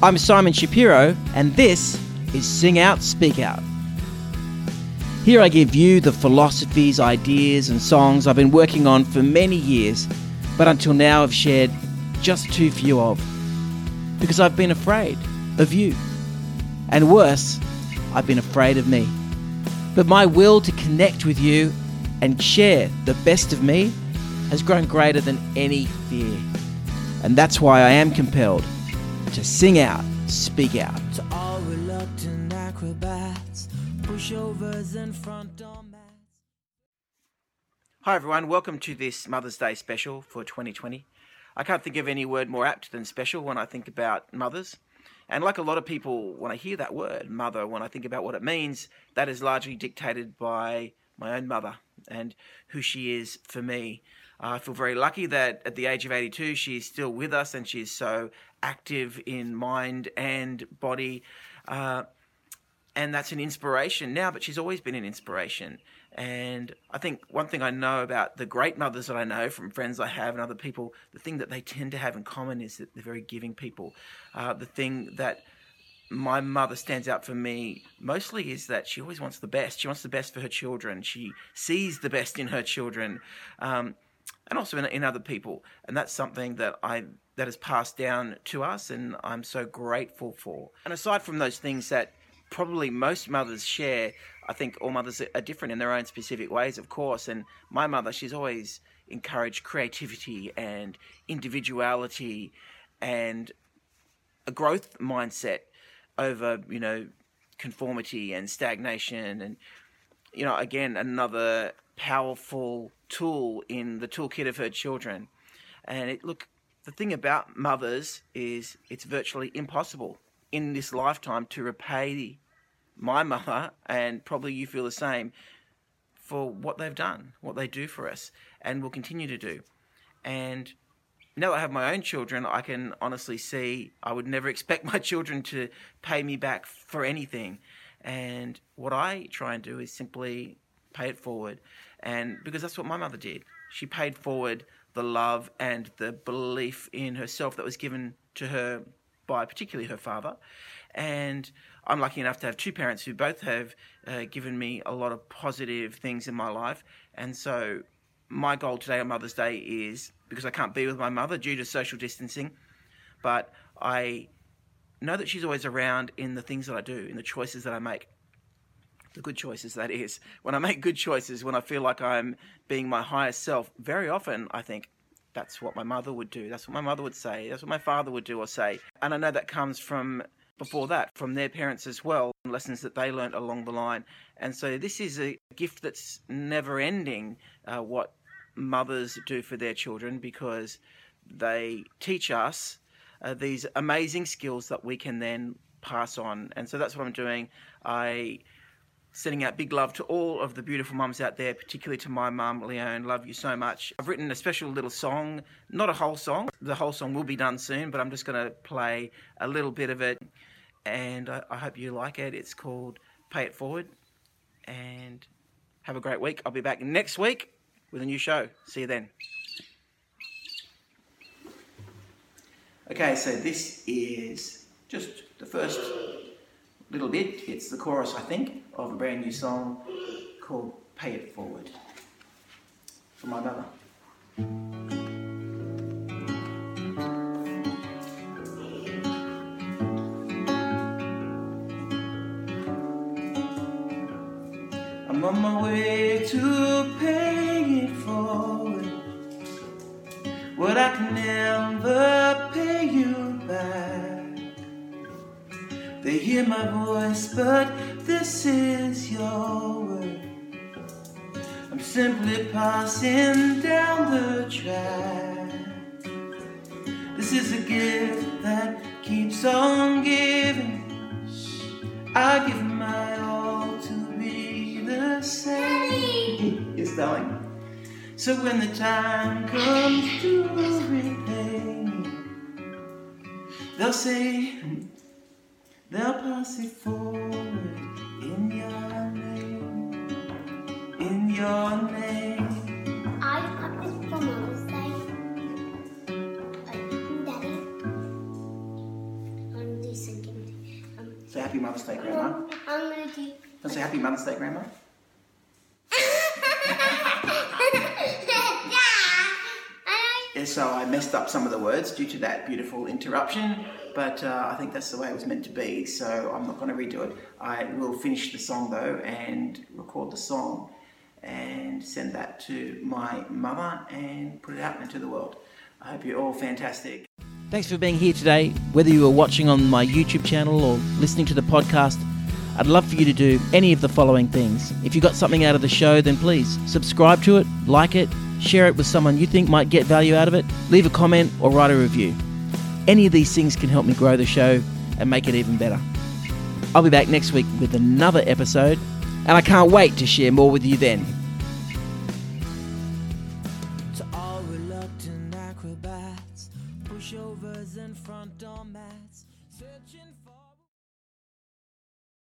I'm Simon Shapiro, and this is Sing Out, Speak Out. Here I give you the philosophies, ideas, and songs I've been working on for many years, but until now have shared just too few of. Because I've been afraid of you. And worse, I've been afraid of me. But my will to connect with you and share the best of me has grown greater than any fear. And that's why I am compelled to sing out, speak out. To all reluctant acrobats, pushovers and front door. Hi everyone, welcome to this Mother's Day special for 2020. I can't think of any word more apt than special when I think about mothers. And like a lot of people, when I hear that word, mother, when I think about what it means, that is largely dictated by my own mother and who she is for me. Uh, I feel very lucky that at the age of 82, she's still with us and she's so active in mind and body. Uh, and that's an inspiration now, but she's always been an inspiration. And I think one thing I know about the great mothers that I know from friends I have and other people, the thing that they tend to have in common is that they're very giving people. Uh, the thing that my mother stands out for me mostly is that she always wants the best. She wants the best for her children. She sees the best in her children. Um, and also in, in other people. And that's something that I that has passed down to us, and I'm so grateful for. And aside from those things that probably most mothers share, I think all mothers are different in their own specific ways, of course. And my mother, she's always encouraged creativity and individuality and a growth mindset over, you know, conformity and stagnation and you know again another powerful tool in the toolkit of her children. And it, look, the thing about mothers is it's virtually impossible in this lifetime to repay my mother, and probably you feel the same, for what they've done, what they do for us, and will continue to do. And now that I have my own children, I can honestly see I would never expect my children to pay me back for anything. And what I try and do is simply pay it forward and because that's what my mother did. She paid forward the love and the belief in herself that was given to her by particularly her father. And I'm lucky enough to have two parents who both have uh, given me a lot of positive things in my life. And so my goal today on Mother's Day is because I can't be with my mother due to social distancing, but I know that she's always around in the things that I do, in the choices that I make. The good choices that is. When i make good choices when i feel like i'm being my highest self very often i think that's what my mother would do. That's what my mother would say. That's what my father would do or say. And i know that comes from before that from their parents as well lessons that they learnt along the line. And so this is a gift that's never ending uh, what mothers do for their children because they teach us uh, these amazing skills that we can then pass on and so that's what i'm doing i sending out big love to all of the beautiful mums out there, particularly to my mum, Leone. Love you so much. I've written a special little song, not a whole song. The whole song will be done soon, but I'm just going to play a little bit of it, and I, I hope you like it. It's called Pay It Forward, and have a great week. I'll be back next week with a new show. See you then. Okay, so this is just the first little bit. It's the chorus, I think, of a brand new song called Pay It Forward for my mother. I'm on my way to pay hear my voice, but this is your word. I'm simply passing down the track. This is a gift that keeps on giving. I give my all to be the same. Yes, darling. So when the time comes to repay me, they'll say, they'll pass it forward in your name, in your name. I got this for Mother's Day. Like, Daddy. On this Happy Mother's Day, Grandma. I'm gonna do. Don't say Happy Mother's Day, Grandma. So I messed up some of the words due to that beautiful interruption, but uh, I think that's the way it was meant to be, so I'm not going to redo it. I will finish the song though and record the song and send that to my mother and put it out into the world. I hope you're all fantastic. Thanks for being here today. Whether you are watching on my YouTube channel or listening to the podcast, I'd love for you to do any of the following things. If you got something out of the show, then please subscribe to it, like it, share it with someone you think might get value out of it, leave a comment, or write a review. Any of these things can help me grow the show and make it even better. I'll be back next week with another episode, and I can't wait to share more with you then.